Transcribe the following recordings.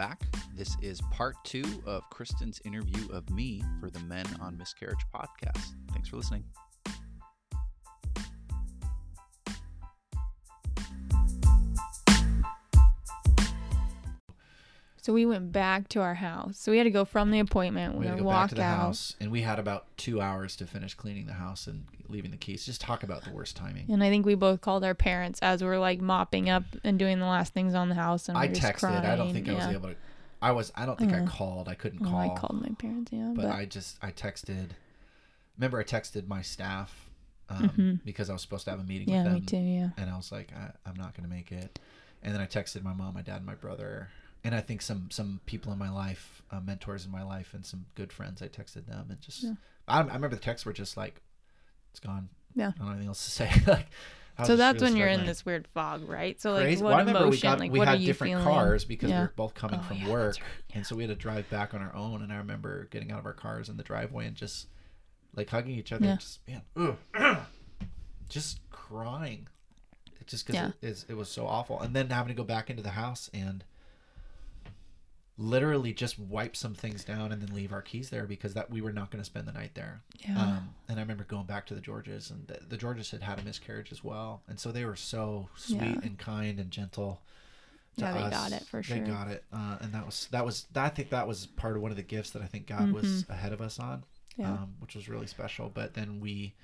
back. This is part two of Kristen's interview of me for the Men on Miscarriage podcast. Thanks for listening. So we went back to our house. So we had to go from the appointment. We, We had to go back to the out. house, and we had about two hours to finish cleaning the house and leaving the keys. Just talk about the worst timing. And I think we both called our parents as we are like mopping up and doing the last things on the house. And we I texted. I don't crying. think I was able to. I was. I don't think I Uh, called. I couldn't Oh, call. I called my parents. Yeah, but, but, I just I texted. Remember, I texted my staff um, Mhm. because I was supposed to have a meeting yeah, with them, me too. Yeah, and I was like, I, I'm not going to make it. And then I texted my mom, my dad, and my brother, and I think some some people in my life, uh, mentors in my life, and some good friends. I texted them and just. Yeah. I, I remember the texts were just like, "It's gone." Yeah. I don't have anything else to say. like. So that's really when you're in this weird fog, right? So like, Crazy. what well, I emotion? we got like, we what had are you different feeling? cars because we Yeah. were both coming Oh, from yeah, work, that's right. and so we had to drive back on our own. And I remember getting out of our cars in the driveway and just like hugging each other, Yeah. and just man, ugh, just crying, just because Yeah. it, is- it was so awful. And then having to go back into the house and literally just wipe some things down and then leave our keys there because that we were not going to spend the night there. Yeah. Um, and I remember going back to the Georges, and the, the Georges had had a miscarriage as well, and so they were so sweet Yeah. and kind and gentle. to Yeah, they us. got it for sure. They got it, uh, and that was that was I think that was part of one of the gifts that I think God was ahead of us on, Mm-hmm. Yeah. um, which was really special. But then we,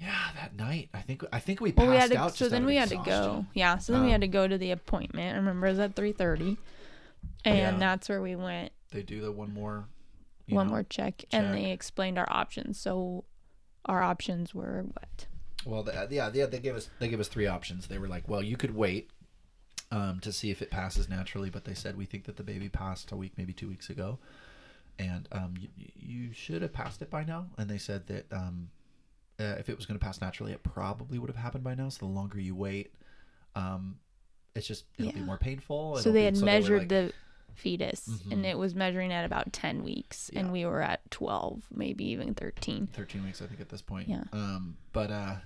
yeah, that night I think I think we passed well, we had to. out. So then we had to go. Yeah. So then we Um, had to go to the appointment. I remember it was at three thirty, and Yeah. that's where we went. They do the one more, one know, more check, and they explained our options. So our options were what? Well, the, yeah, yeah, they gave us they gave us three options. They were like, well, you could wait um, to see if it passes naturally, but they said we think that the baby passed a week, maybe two weeks ago, and um, you, you should have passed it by now. And they said that um, uh, if it was going to pass naturally, it probably would have happened by now. So the longer you wait, um, it's just it'll be more painful. so they be- had were measured like- the fetus, and Mhm. it was measuring at about ten weeks, Yeah. and we were at twelve, maybe even thirteen. 13 weeks, I think, at this point. Yeah. Um, but uh,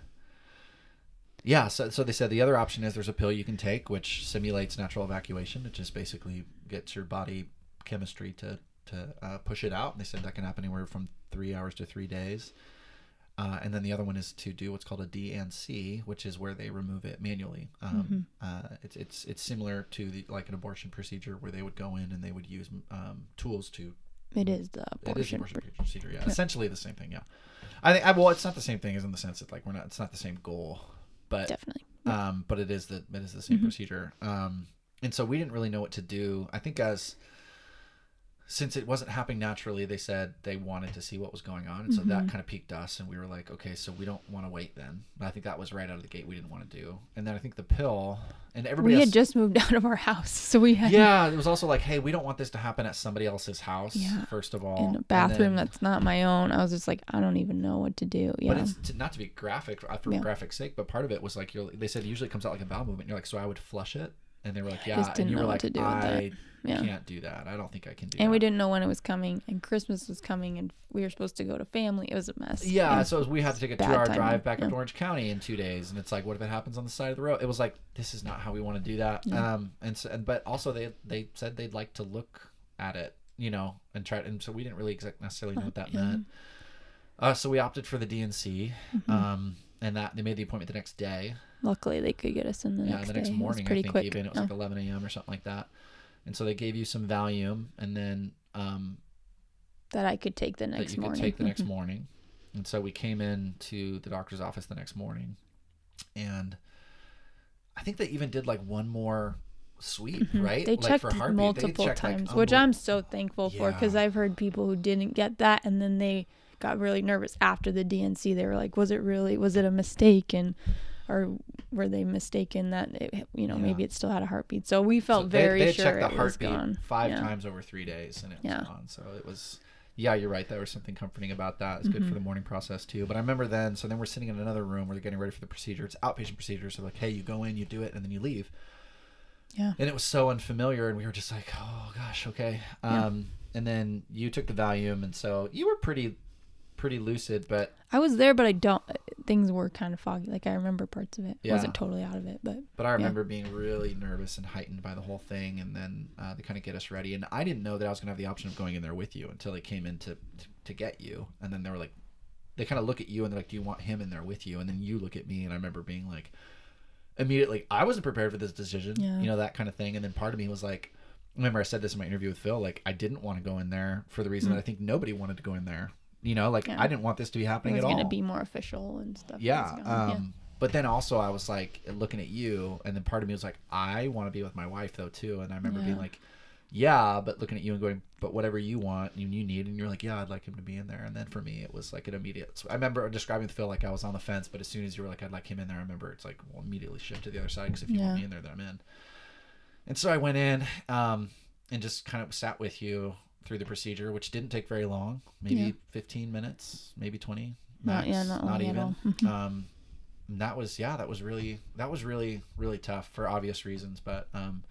yeah, so, so they said the other option is there's a pill you can take which simulates natural evacuation. It just basically gets your body chemistry to to uh, push it out. And they said that can happen anywhere from three hours to three days. Uh, and then the other one is to do what's called a D&C, which is where they remove it manually. Um, uh, it's it's it's similar to the, like an abortion procedure where they would go in and they would use um, tools to It is the it is abortion. abortion pr- procedure. Yeah, essentially the same thing. Yeah, I think. I, well, it's not the same thing as in the sense that like we're not. It's not the same goal, but Definitely. um, but it is the it is the same Mm-hmm. procedure. Um, and so we didn't really know what to do. I think as since it wasn't happening naturally, they said they wanted to see what was going on, and so Mm-hmm. that kind of piqued us, and we were like, okay, so we don't want to wait then. And I think that was right out of the gate. We didn't want to do, and then I think the pill and everybody. We else, had just moved out of our house, so we had yeah, it was also like, hey, we don't want this to happen at somebody else's house. Yeah. First of all, in a bathroom then- that's not my own. I was just like, I don't even know what to do. Yeah. But it's to, not to be graphic uh, for Yeah. graphic sake, but part of it was like you're. They said it usually comes out like a bowel movement. You're like, so I would flush it, and they were like, yeah, just and didn't you were know what like, to do with I that. Yeah. can't do that. I don't think I can do. That. And we didn't know when it was coming, and Christmas was coming, and we were supposed to go to family. It was a mess. Yeah, And- so we had to take a bad two-hour timing, drive back up yeah. to Orange County in two days, and it's like, what if it happens on the side of the road? It was like, this is not how we want to do that. Um, and so, and but also they they said they'd like to look at it, you know, and try. And so we didn't really exact necessarily know what that. Mm-hmm. meant. Uh, so we opted for the D&C, um, and that they made the appointment the next day. Luckily they could get us in the yeah, next the next day. morning, it was pretty I think quick. even it was Oh. like 11 a.m. or something like that. And so they gave you some Valium, and then um, that I could take the next that you morning. could take the next morning. And so we came in to the doctor's office the next morning, and I think they even did like one more sweep, right? Mm-hmm. They like checked for heartbeat. They multiple checked, like, times, which I'm so thankful for because I've heard people who didn't get that and then they got really nervous after the D&C. They were like, "Was it really? Was it a mistake?" and or were they mistaken that it, you know Yeah. maybe it still had a heartbeat? So we felt So they, very they sure checked the it was heartbeat gone. five Yeah. times over three days, and it was Yeah. gone. So it was. Yeah, you're right. There was something comforting about that. It's Mm-hmm. good for the mourning process too. But I remember then. So then we're sitting in another room where they're getting ready for the procedure. It's outpatient procedure. So like, hey, you go in, you do it, and then you leave. Yeah. and it was so unfamiliar and we were just like oh gosh okay Yeah. um and then you took the valium and so you were pretty pretty lucid, but I was there, but I don't. Things were kind of foggy. Like I remember parts of it. Yeah. wasn't totally out of it, but but I remember being really nervous and heightened by the whole thing, and then uh, they kind of get us ready, and I didn't know that I was gonna have the option of going in there with you until they came in to to, to get you, and then they were like, they kind of look at you and they're like, do you want him in there with you? And then you look at me, and I remember being like, immediately, I wasn't prepared for this decision, Yeah. you know, that kind of thing, and then part of me was like. Remember, I said this in my interview with Phil. Like, I didn't want to go in there for the reason that I think nobody wanted to go in there. You know, like. Yeah. I didn't want this to be happening it was at all gonna be more official and stuff. yeah, It was gonna- um, but then also I was like looking at you, and then part of me was like, I want to be with my wife though too. And I remember being like, yeah, but looking at you and going, but whatever you want, you, you need, and you're like, yeah, I'd like him to be in there. And then for me, it was like an immediate. So I remember describing to Phil like I was on the fence, but as soon as you were like, I'd like him in there, I remember it's like, well, immediately shift to the other side because if you want me in there, then I'm in. And so I went in, um, and just kind of sat with you through the procedure, which didn't take very long, maybe Yeah. 15 minutes, maybe 20. Not- Max, yeah, not at even. Um, and that was yeah, that was really that was really really tough for obvious reasons. But um,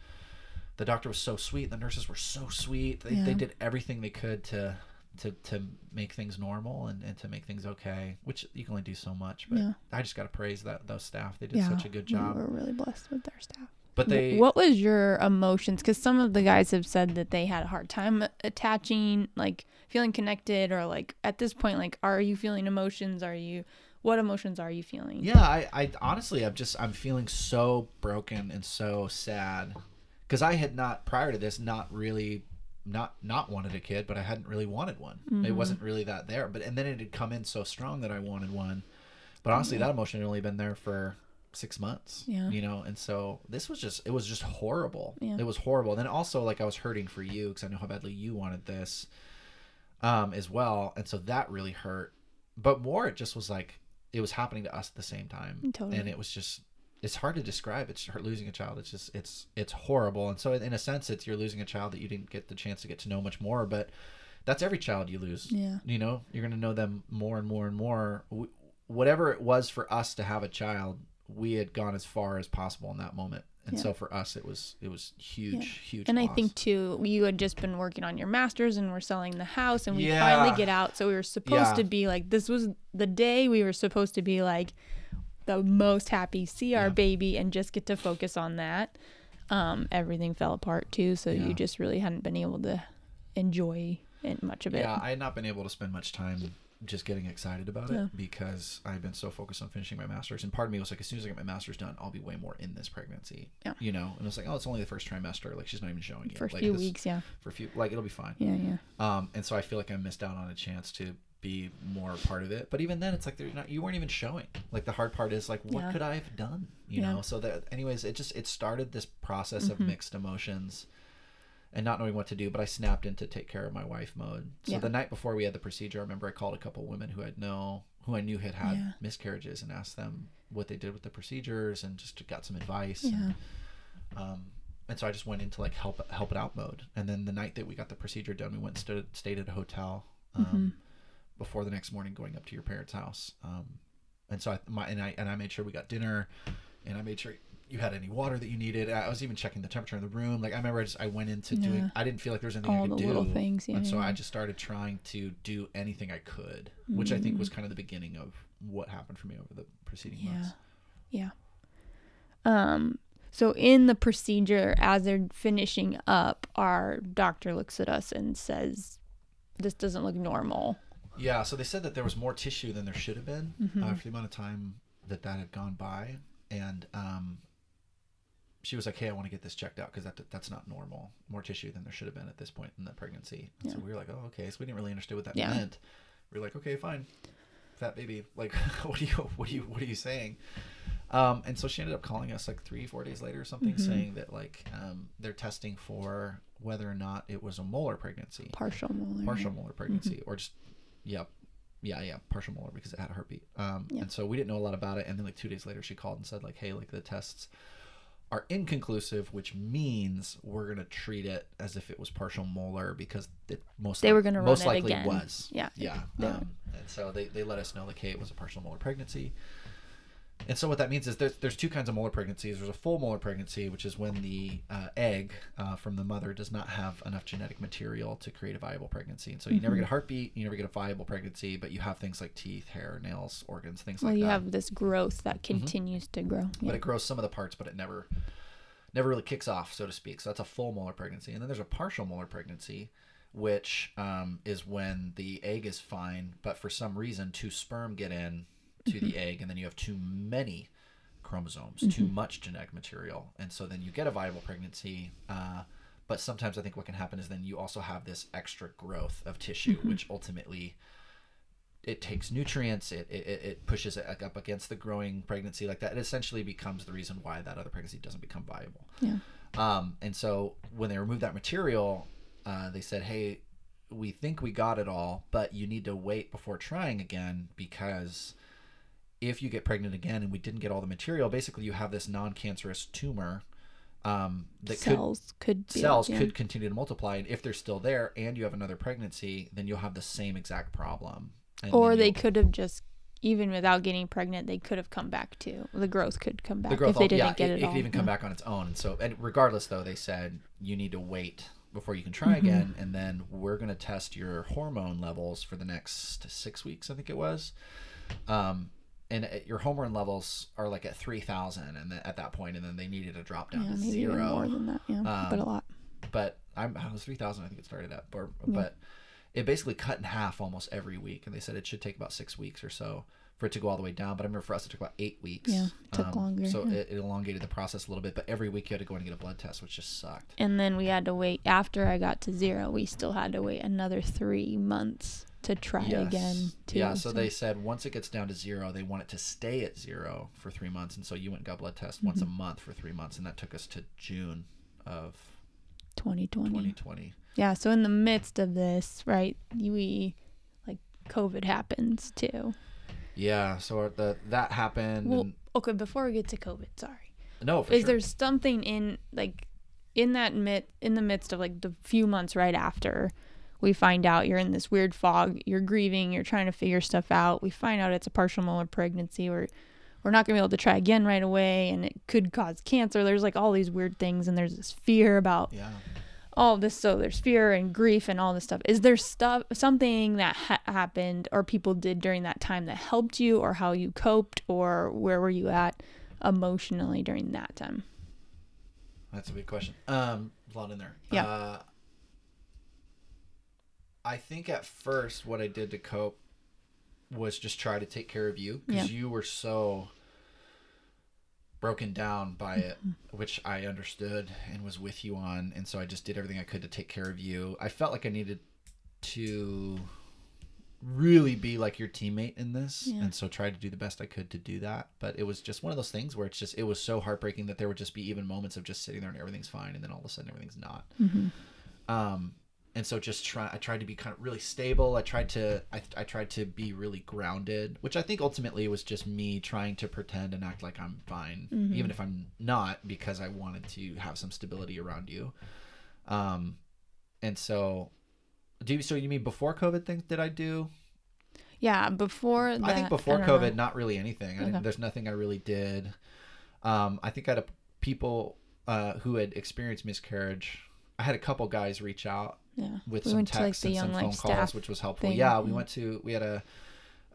the doctor was so sweet. The nurses were so sweet. They, they did everything they could to to to make things normal and, and to make things okay. Which you can only do so much. But Yeah. I just got to praise that those staff. They did yeah, such a good job. we job. were really blessed with their staff. But they what was your emotions because some of the guys have said that they had a hard time attaching like feeling connected or like at this point like are you feeling emotions are you what emotions are you feeling Yeah, I, I honestly, I'm just, I'm feeling so broken and so sad because I had not prior to this not really, not not wanted a kid, but I hadn't really wanted one. Mm-hmm. It wasn't really that there, but and then it had come in so strong that I wanted one. But honestly, that emotion had only been there for six months. Yeah. you know, and so this was just, it was just horrible. Yeah. It was horrible. And then also, like, I was hurting for you because I know how badly you wanted this, um, as well, and so that really hurt. But more, it just was like it was happening to us at the same time Totally. and it was just it's hard to describe it's hard losing a child it's just it's it's horrible and so in a sense it's you're losing a child that you didn't get the chance to get to know much more but that's every child you lose Yeah. you know you're going to know them more and more and more W- whatever it was for us to have a child we had gone as far as possible in that moment and Yeah. so for us it was it was huge huge and I think too, you had just been working on your masters and we're selling the house, and we Yeah. finally get out. So we were supposed Yeah. to be like, this was the day we were supposed to be like the most happy, see our Yeah. baby, and just get to focus on that. Um, everything fell apart too, so Yeah. you just really hadn't been able to enjoy it, much of it. Yeah, I had not been able to spend much time just getting excited about Yeah. it because I've been so focused on finishing my master's. And part of me was like, as soon as I get my master's done, I'll be way more in this pregnancy. Yeah. You know, and it's like, oh, it's only the first trimester. Like she's not even showing yet. For a like, few this- weeks, yeah, For a few, like it'll be fine. yeah, yeah. Um, and so I feel like I missed out on a chance to be more part of it. But even then, it's like not. You weren't even showing. Like the hard part is like, what Yeah. could I have done? You Yeah. Mm-hmm. know. So that, anyways, it just it started this process of mixed emotions and not knowing what to do, but I snapped into take care of my wife mode. So Yeah. the night before we had the procedure, I remember I called a couple women who I know who I knew had had Yeah. miscarriages and asked them what they did with the procedures and just got some advice. Yeah. And, um, and so I just went into like help help it out mode. And then the night that we got the procedure done, we went and stood, stayed at a hotel um, Mm-hmm. before the next morning going up to your parents' house. Um, and so I my and I and I made sure we got dinner, and I made sure you had any water that you needed. I was even checking the temperature in the room. Like I remember, I just I went into Yeah. doing. I didn't feel like there was anything I All could the do. little things, yeah, and so. I just started trying to do anything I could, which I think Mm. was kind of the beginning of what happened for me over the preceding Yeah. months. Yeah. Um so in the procedure as they're finishing up, our doctor looks at us and says this doesn't look normal. Yeah, so they said that there was more tissue than there should have been Mm-hmm. uh, for the amount of time that that had gone by, and um, she was like, "Hey, I want to get this checked out because that that's not normal. More tissue than there should have been at this point in the pregnancy." And so we were like, "Oh, okay." So we didn't really understand what that Yeah. meant. We were like, "Okay, fine, fat baby. Like, what are you what are you what are you saying?" Um, and so she ended up calling us like three, four days later or something, Mm-hmm. saying that like um, they're testing for whether or not it was a molar pregnancy Partial molar. partial molar pregnancy Mm-hmm. or just yeah, yeah yeah partial molar because it had a heartbeat um Yeah. and so we didn't know a lot about it and then like two days later she called and said like hey like the tests are inconclusive which means we're gonna treat it as if it was partial molar because it most They were gonna run most it likely again. was Yeah. yeah They um, and so they, they let us know like hey it was a partial molar pregnancy and so what that means is there's, there's two kinds of molar pregnancies. There's a full molar pregnancy, which is when the uh, egg uh, from the mother does not have enough genetic material to create a viable pregnancy. And so you never get a heartbeat, you never get a viable pregnancy, but you have things like teeth, hair, nails, organs, things Well, like that. Well, you have this growth that continues to grow. But it grows some of the parts, but it never never really kicks off, so to speak. So that's a full molar pregnancy. And then there's a partial molar pregnancy, which um, is when the egg is fine, but for some reason two sperm get in to the egg, and then you have too many chromosomes, too much genetic material, and so then you get a viable pregnancy. Uh, but sometimes I think what can happen is then you also have this extra growth of tissue, which ultimately it takes nutrients it, it, it pushes it up against the growing pregnancy like that it essentially becomes the reason why that other pregnancy doesn't become viable Yeah. um, and so when they removed that material uh, they said hey we think we got it all but you need to wait before trying again because if you get pregnant again and we didn't get all the material basically you have this non-cancerous tumor um, that could cells could, be cells yeah. could continue to multiply and if they're still there and you have another pregnancy then you'll have the same exact problem. And or they could have just even without getting pregnant they could have come back too the growth could come back the growth if they all- didn't yeah, get it, it, it could even come back on its own. And so and regardless though they said you need to wait before you can try Mm-hmm. again and then we're going to test your hormone levels for the next six weeks i think it was. Um and it- your hormone levels are like at 3000 and then at that point and then they needed to drop down yeah to zero more than that yeah but a Um, lot but I'm I was three thousand. I think it started at, or, but it basically cut in half almost every week, and they said it should take about six weeks or so for it to go all the way down. But I remember for us it took about eight weeks. Yeah, it took longer, So yeah. it, it elongated the process a little bit. But every week you had to go in and get a blood test, which just sucked. and then we had to wait after i got to zero we still had to wait another three months to try again too yeah, so, they said once it gets down to zero, they want it to stay at zero for three months, and so you went blood test once a Mm-hmm. month for three months, and that took us to June of 2020 2020. yeah so in the midst of this right we like covid happens too Yeah, so the that happened. well and, okay before we get to covid sorry no, for is sure. there something in like in that mid in the midst of like the few months right after we find out you're in this weird fog you're grieving you're trying to figure stuff out we find out it's a partial molar pregnancy or we're not going to be able to try again right away and it could cause cancer there's like all these weird things and there's this fear about yeah. all this so there's fear and grief and all this stuff is there stuff something that ha- happened or people did during that time that helped you or how you coped or where were you at emotionally during that time That's a good question. Um, a lot in there. Yeah. Uh, I think at first what I did to cope was just try to take care of you because Yeah. you were so broken down by it, Mm-hmm. which I understood and was with you on, and so I just did everything I could to take care of you. I felt like I needed to really be like your teammate in this Yeah. and so tried to do the best i could to do that but it was just one of those things where it's just it was so heartbreaking that there would just be even moments of just sitting there and everything's fine and then all of a sudden everything's not um and so just try i tried to be kind of really stable i tried to I, I tried to be really grounded which i think ultimately was just me trying to pretend and act like i'm fine even if i'm not because i wanted to have some stability around you um and so do you so you mean before covid things did i do yeah before that I think before don't COVID, know. not really anything. I Okay. didn't, there's nothing I really did. Um, I think I had a, people uh, who had experienced miscarriage. I had a couple guys reach out yeah with we some went to like the and young some phone staff calls, which was helpful. thing, yeah, we yeah. went to we had a,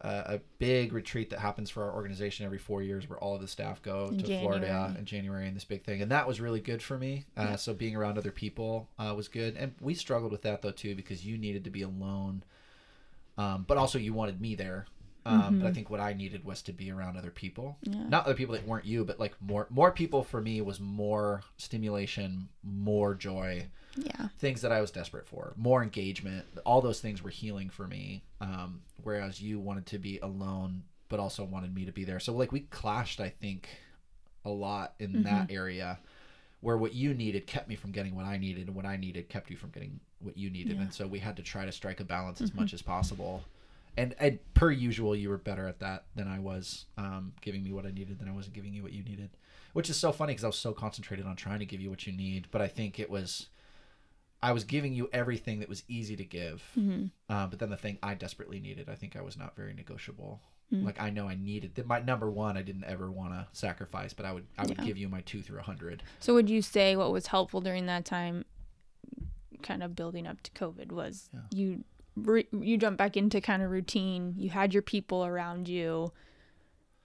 a a big retreat that happens for our organization every four years, where all of the staff go to Florida in January, and this big thing, and that was really good for me. Uh, Yeah. So being around other people uh, was good, and we struggled with that though too because you needed to be alone, um, but also you wanted me there. Um, But I think what I needed was to be around other people, Mm-hmm. Yeah. not other people that weren't you, but like more more people for me was more stimulation, more joy, yeah things that I was desperate for, more engagement. All those things were healing for me. Um, whereas you wanted to be alone, but also wanted me to be there. So like we clashed, I think, a lot in that area, where what you needed kept me from getting what I needed, and what I needed kept you from getting what you needed. Yeah. And so we had to try to strike a balance as much as possible. And, and per usual, you were better at that than I was, um, giving me what I needed than I wasn't giving you what you needed, which is so funny because I was so concentrated on trying to give you what you need. But I think it was I was giving you everything that was easy to give, Mhm. uh, but then the thing I desperately needed, I think I was not very negotiable. Mm. Like I know I needed that. My number one, I didn't ever want to sacrifice, but I would I would Yeah. give you my two through a hundred. So would you say what was helpful during that time, kind of building up to COVID, was Yeah. you re- you jump back into kind of routine. You had your people around you.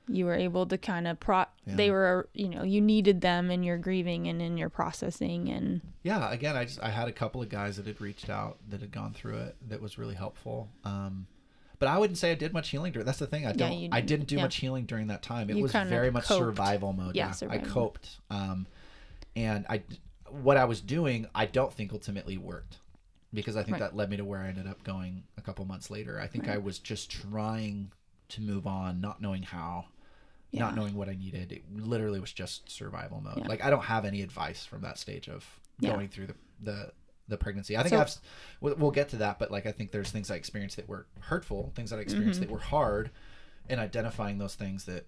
You were able to kind of pro. They were you know you needed them in your grieving and in your processing and Yeah, again, I just I had a couple of guys that had reached out that had gone through it that was really helpful. Um, but I wouldn't say I did much healing during. That's the thing. I don't. you I didn't- didn't do yeah. much healing during that time. It You was very much coped. survival mode. Yeah, Yeah, I coped. Um, and I, what I was doing, I don't think ultimately worked, because I think Right. that led me to where I ended up going a couple months later. I think I was just trying to move on, not knowing how. Yeah. Not knowing what I needed, it literally was just survival mode. Yeah. Like I don't have any advice from that stage of Yeah. going through the, the the pregnancy. I think So- I've we'll, we'll get to that, but like I think there's things I experienced that were hurtful, things that I experienced Mm-hmm. that were hard, and identifying those things that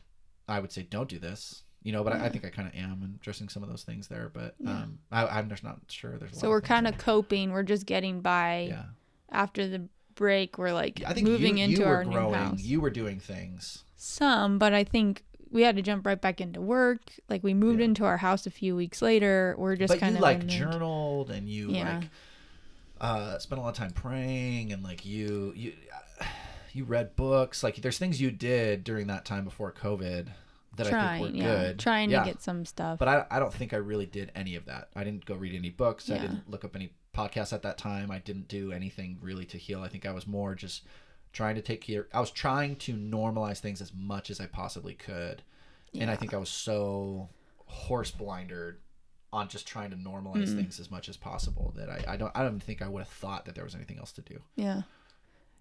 I would say don't do this. You know, but I, I think I kind of am and addressing some of those things there. But Yeah. um, I, I'm just not sure. There's a so we're kind of coping. We're just getting by yeah. after the break. We're like I think moving you, into you our growing. new house. You were doing things. Some, but I think we had to jump right back into work. Like we moved Yeah. into our house a few weeks later. We're just kind of like journaled and you Yeah. like uh spent a lot of time praying and like you you you read books like there's things you did during that time before covid that i think were yeah, good trying Yeah. to get some stuff. but I, I don't think i really did any of that i didn't go read any books i didn't look up any podcasts at that time i didn't do anything really to heal i think i was more just trying to take care i was trying to normalize things as much as i possibly could and i think i was so horse blindered on just trying to normalize Mm. things as much as possible that I, I don't I don't think I would have thought that there was anything else to do. yeah.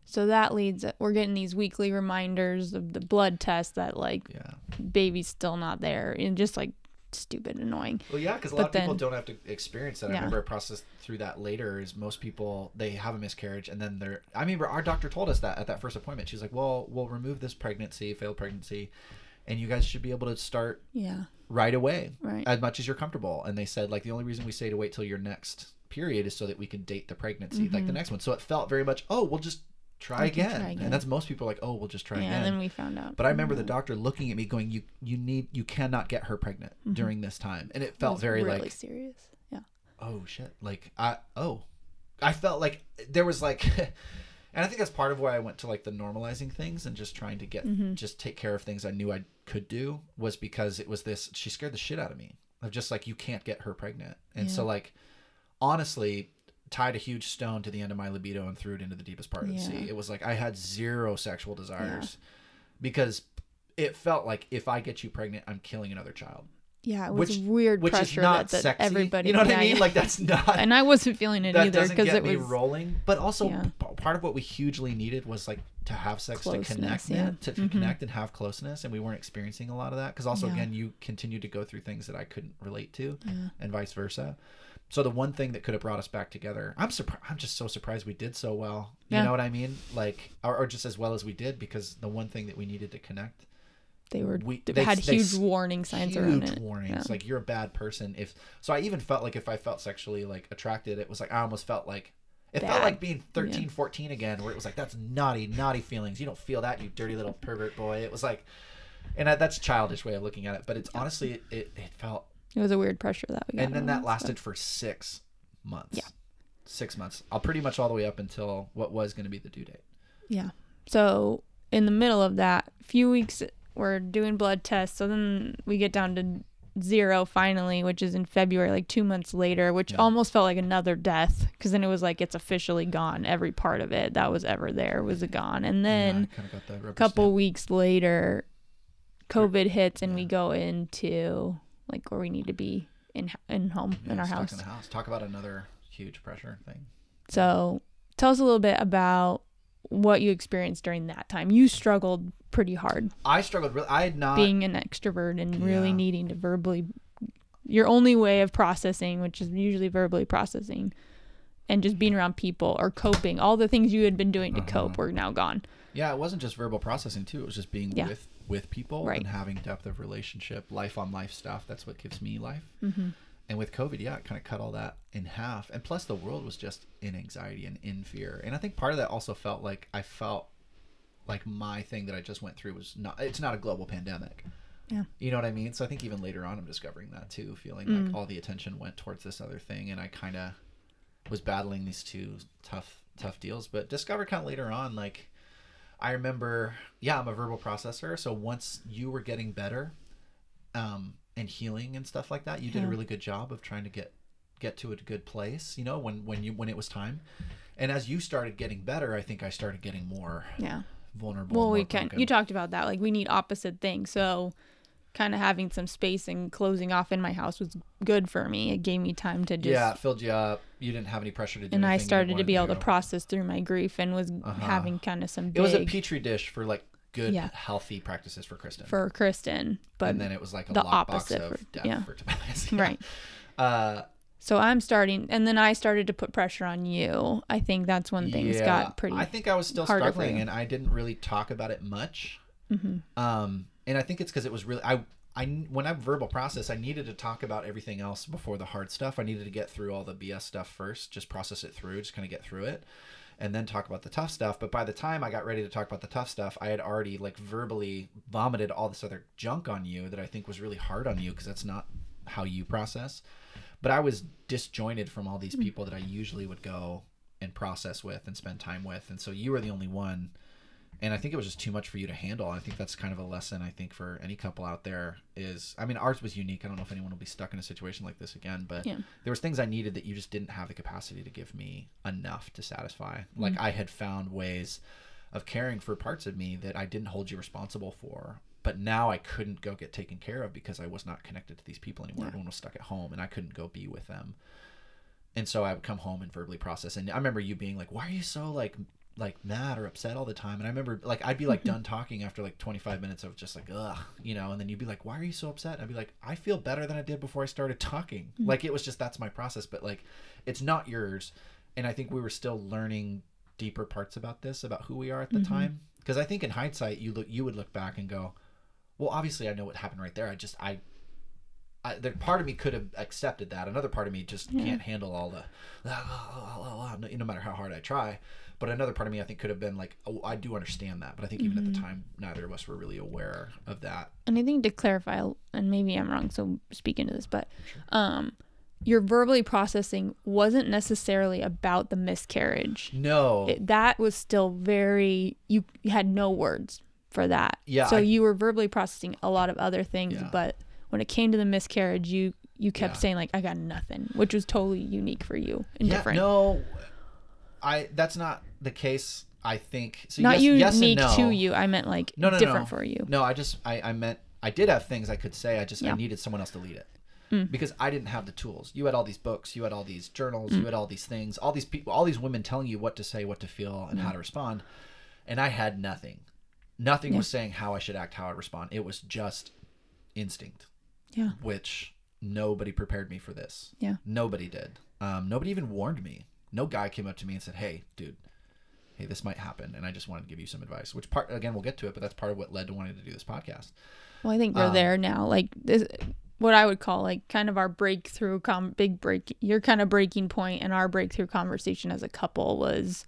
So that leads. We're getting these weekly reminders of the blood test that like Yeah. baby's still not there, and just like stupid, annoying. Well, yeah, because a But lot of people then- don't have to experience that. I remember a process through that later. Is most people they have a miscarriage and then they're. I remember our doctor told us that at that first appointment. She's like, "Well, we'll remove this pregnancy, failed pregnancy, and you guys should be able to start Yeah. right away, Right. as much as you're comfortable." And they said like the only reason we say to wait till your next period is so that we can date the pregnancy mm-hmm. like the next one. So it felt very much, oh, we'll just try again. try again. and that's most people like, oh, we'll just try yeah. again. And then we found out. But I remember the doctor looking at me going, "You you need you cannot get her pregnant Mhm. during this time," and it It felt was very really like, serious. Yeah. "Oh shit!" Like I oh, I felt like there was like, and I think that's part of why I went to like the normalizing things and just trying to get Mhm. just take care of things I knew I could do was because it was this. She scared the shit out of me of just like you can't get her pregnant, and so like honestly tied a huge stone to the end of my libido and threw it into the deepest part of the Yeah. sea. It was like I had zero sexual desires because it felt like if I get you pregnant, I'm killing another child, Yeah. It was Which- weird which is pressure not that, that sexy. everybody. you know what yeah, I mean? yeah. Like that's not. and I wasn't feeling it either because it was rolling. But also, Yeah. part of what we hugely needed was like to have sex Closeness, to connect, yeah. to Mhm. connect and have closeness, and we weren't experiencing a lot of that because also again, you continued to go through things that I couldn't relate to, and vice versa. So the one thing that could have brought us back together, I'm surprised. I'm just so surprised we did so well. You know what I mean? Like, or, or just as well as we did because the one thing that we needed to connect they were we- they, had they huge warning signs huge around it. warnings Yeah. like you're a bad person if so i even felt like if i felt sexually like attracted it was like i almost felt like it felt like being 13 14 again where it was like that's naughty naughty feelings you don't feel that you dirty little pervert boy it was like and I, that's a childish way of looking at it but it's honestly it, it, it felt It was a weird pressure that we got. and then that lasted but- for six months Yeah. six months i'll pretty much all the way up until what was going to be the due date Yeah. So in the middle of that, few weeks we're doing blood tests. So then we get down to zero finally, which is in February, like two months later, which Yeah. almost felt like another death because then it was like it's officially gone. Every part of it that was ever there was gone. And then kind of got the rubber a couple stamp. weeks later, COVID hits and we go into like where we need to be in in home in our house. in the house talk about another huge pressure thing So tell us a little bit about what you experienced during that time. You struggled pretty hard i struggled really i had not being an extrovert and really yeah. needing to verbally your only way of processing, which is usually verbally processing, and just being around people or coping. All the things you had been doing to Uh-huh. cope were now gone. Yeah, it wasn't just verbal processing too. It was just being Yeah. with with people Right. and having depth of relationship, life on life stuff. That's what gives me life. Mm-hmm. And with COVID, yeah, it kind of cut all that in half. And plus, the world was just in anxiety and in fear. And I think part of that also felt like I felt like my thing that I just went through was not. It's not a global pandemic. Yeah. You know what I mean? So I think even later on, I'm discovering that too, feeling Mm. like all the attention went towards this other thing, and I kind of was battling these two tough, tough deals. But discovered kind of later on, like I remember, yeah, I'm a verbal processor. So once you were getting better, um, and healing and stuff like that, you did a really good job of trying to get get to a good place. You know, when when you when it was time. And as you started getting better, I think I started getting more Yeah. vulnerable. Well, we can. broken. You talked about that. Like we need opposite things. So, kind of having some space and closing off in my house was good for me. It gave me time to just. yeah, it filled you up. You didn't have any pressure to do. And I started to be able to process through my grief and was Uh-huh. having kind of some big It was a petri dish for like good, Yeah. healthy practices for Kristen. for Kristen, but and then it was like a the opposite of for- death yeah. for Tobias. right. Uh, So I'm starting, and then I started to put pressure on you. I think that's when things yeah, got pretty. I think I was still struggling, and I didn't really talk about it much. Mhm. Um, and I think it's because it was really I. I when I verbal process, I needed to talk about everything else before the hard stuff. I needed to get through all the BS stuff first, just process it through, just kind of get through it, and then talk about the tough stuff. But by the time I got ready to talk about the tough stuff, I had already like verbally vomited all this other junk on you that I think was really hard on you because that's not how you process. But I was disjointed from all these hmm. people that I usually would go and process with and spend time with, and so you were the only one and I think it was just too much for you to handle. I think that's kind of a lesson I think for any couple out there is I mean ours was unique. I don't know if anyone will be stuck in a situation like this again, but Yeah. there was things I needed that you just didn't have the capacity to give me enough to satisfy. Mm-hmm. Like I had found ways of caring for parts of me that I didn't hold you responsible for. But now I couldn't go get taken care of because I was not connected to these people anymore. Yeah. Everyone was stuck at home and I couldn't go be with them. And so I would come home and verbally process. And I remember you being like, "Why are you so like like mad or upset all the time?" And I remember like I'd be like mm-hmm. done talking after like 25 minutes of just like ugh, you know. And then you'd be like, "Why are you so upset?" And I'd be like, "I feel better than I did before I started talking." Mm. Like it was just that's my process. But like, it's not yours. And I think we were still learning deeper parts about this about who we are at the mm-hmm. time. Because I think in hindsight, you look you would look back and go, "Well, obviously I know what happened right there. I just I." I, the part of me could have accepted that. Another part of me just can't handle all the, no, no matter how hard I try. But another part of me, I think, could have been like, oh, I do understand that. But I think even at the time, neither of us were really aware of that. and I think to clarify, and maybe I'm wrong, so speak into this, but um, your verbally processing wasn't necessarily about the miscarriage. No, It, that was still very you, you had no words for that. Yeah, So I- you were verbally processing a lot of other things, Yeah. but when it came to the miscarriage, you you kept Yeah. saying like I got nothing, which was totally unique for you and yeah, different. no, I that's not the case. I think so. Not yes, yes and unique no. to you. I meant like No, no, different no. for you. No, I just I, I meant I did have things I could say. I just I needed someone else to lead it Mm. because I didn't have the tools. You had all these books, you had all these journals, you had all these things, all these people, all these women telling you what to say, what to feel, and how to respond, and I had nothing. Nothing Yeah. was saying how I should act, how I respond. It was just instinct, Yeah. which nobody prepared me for this. Yeah. Nobody did. Um, nobody even warned me. No guy came up to me and said, "Hey, dude." Hey, this might happen, and I just wanted to give you some advice. Which part, again, we'll get to it, but that's part of what led to wanting to do this podcast. Well, I think we're Um, there now. Like this, what I would call like kind of our breakthrough, com- big break. Your kind of breaking point and our breakthrough conversation as a couple was,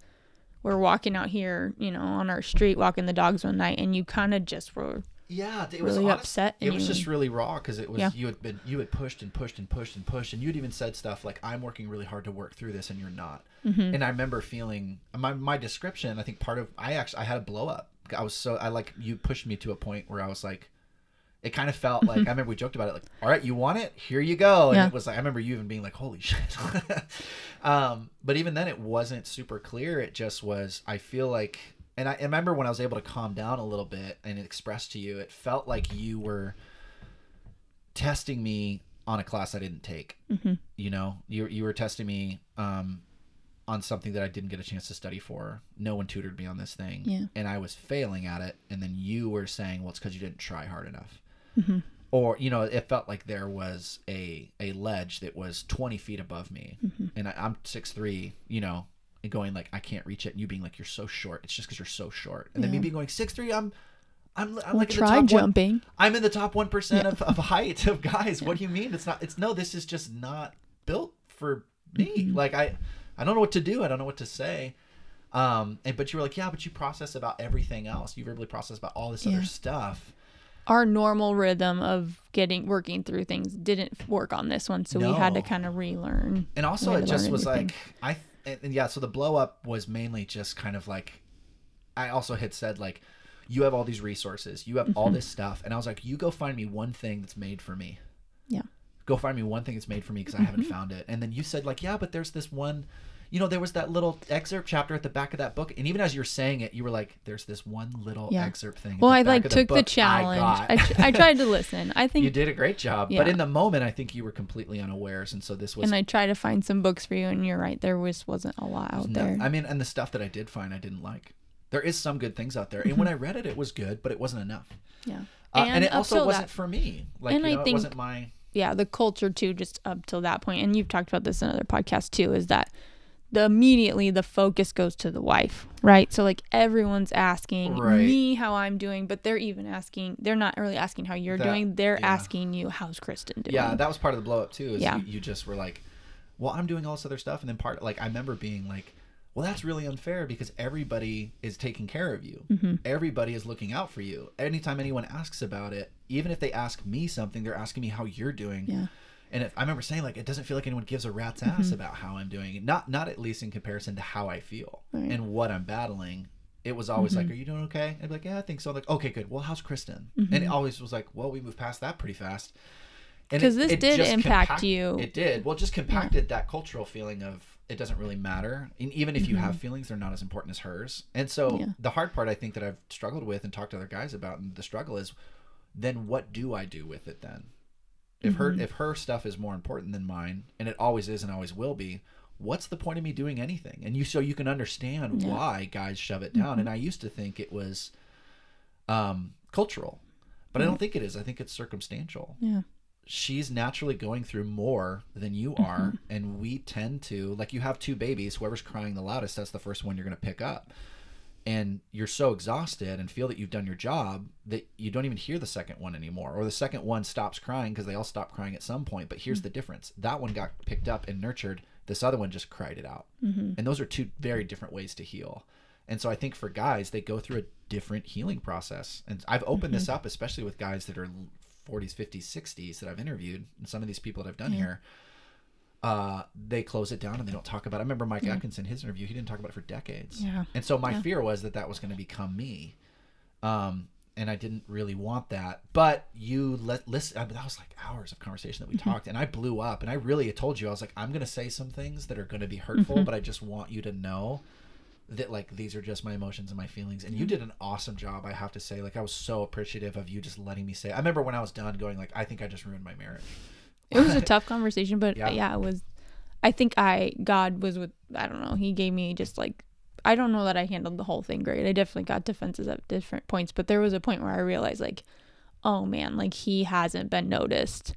we're walking out here, you know, on our street, walking the dogs one night, and you kind of just were Yeah, it was really honest- upset. It was just really raw because it was Yeah. you had been you had pushed and pushed and pushed and pushed, and you'd even said stuff like, "I'm working really hard to work through this, and you're not." Mm-hmm. And I remember feeling my my description. I think part of I actually I had a blow up. I was so I like you pushed me to a point where I was like, it kind of felt like I remember we joked about it like, "All right, you want it? Here you go." And Yeah. it was like I remember you even being like, "Holy shit!" um, but even then, it wasn't super clear. It just was. I feel like, and I, I remember when I was able to calm down a little bit and express to you, it felt like you were testing me on a class I didn't take. Mm-hmm. You know, you you were testing me um, on something that I didn't get a chance to study for. No one tutored me on this thing, Yeah. and I was failing at it. And then you were saying, "Well, it's because you didn't try hard enough." Mhm. Or you know, it felt like there was a a ledge that was twenty feet above me, Mm-hmm. and I, I'm six three. You know, and going like I can't reach it, and you being like you're so short. It's just because you're so short, and then me being going six three. I'm I'm, I'm Well, like try top one- jumping. I'm in the top one percent of, of height of guys. What do you mean? It's not. It's no. This is just not built for me. Mm-hmm. Like I, I don't know what to do. I don't know what to say. Um, and but you were like, yeah, but you process about everything else. You verbally process about all this Yeah. other stuff. Our normal rhythm of getting working through things didn't work on this one, so we had to kind of relearn. And also, it just was everything. like I. And, and yeah, so the blow up was mainly just kind of like, I also had said like, you have all these resources, you have Mm-hmm. all this stuff, and I was like, you go find me one thing that's made for me. Yeah. go find me one thing that's made for me because I haven't found it. And then you said like, yeah, but there's this one, you know, there was that little excerpt chapter at the back of that book. And even as you're saying it, you were like, there's this one little Yeah. excerpt thing. Well, I like took the, challenge. I, I, tr- I tried to listen. I think you did a great job, but in the moment, I think you were completely unawares, and so this was. and I tried to find some books for you, and you're right, there was wasn't a lot out no- there. I mean, and the stuff that I did find, I didn't like. There is some good things out there, and when I read it, it was good, but it wasn't enough. yeah, Uh, and, it up also wasn't that, for me. Like, And you I know, it think- wasn't my. yeah, the culture too, just up till that point, and you've talked about this in other podcasts too, is that the immediately the focus goes to the wife, right? So like everyone's asking Right. me how I'm doing, but they're even asking. They're not really asking how you're That- doing. They're yeah. asking you how's Kristen doing. Yeah, that was part of the blow up too. Is Yeah. you, you just were like, well, I'm doing all this other stuff, and then part like I remember being like, well, that's really unfair because everybody is taking care of you. Mm-hmm. Everybody is looking out for you. Anytime anyone asks about it, even if they ask me something, they're asking me how you're doing. Yeah. And if, I remember saying like, it doesn't feel like anyone gives a rat's ass about how I'm doing. Not not at least in comparison to how I feel Right. Mm-hmm. and what I'm battling. It was always like, "Are you doing okay?" I'd be like, "Yeah, I think so." I'm like, "Okay, good. Well, how's Kristen?" And it always was like, "Well, we moved past that pretty fast." And Mm-hmm. 'Cause it- this it did just impact compact- you. It did. Well, just compacted that cultural feeling of it doesn't really matter. And even if you have feelings, they're not as important as hers. And so Mm-hmm. Yeah. the hard part I think that I've struggled with and talked to other guys about, and the struggle is, then what do I do with it then? If Mm-hmm. her if her stuff is more important than mine, and it always is and always will be, what's the point of me doing anything? And you so you can understand Yeah. why guys shove it down. And I used to think it was um, cultural, but I don't think it is. I think it's circumstantial yeah, she's naturally going through more than you are and we tend to like you have two babies whoever's crying the loudest that's the first one you're going to pick up and you're so exhausted and feel that you've done your job that you don't even hear the second one anymore or the second one stops crying because they all stop crying at some point but here's hmm. the difference. That one got picked up and nurtured. This other one just cried it out. Mm-hmm. And those are two very different ways to heal. And so i think for guys they go through a different healing process. And i've opened this mm-hmm. up especially with guys that are 40s 50s 60s that i've interviewed and some of these people that i've done here uh, they close it down and they don't talk about it. I remember Mike Atkinson, his interview, he didn't talk about it for decades. Yeah. And so my fear was that that was going to become me. Um, and I didn't really want that. But you let listen. I mean, that was like hours of conversation that we talked, and I blew up. And I really told you, I was like, I'm going to say some things that are going to be hurtful, but I just want you to know that like these are just my emotions and my feelings. And you did an awesome job, I have to say. Like I was so appreciative of you just letting me say. I remember when I was done, going like, I think I just ruined my marriage. It was a tough conversation, but Yeah. yeah. it was. I think I God was with. I don't know. He gave me just like. I don't know that I handled the whole thing great. I definitely got defenses at different points, but there was a point where I realized like, oh man, like he hasn't been noticed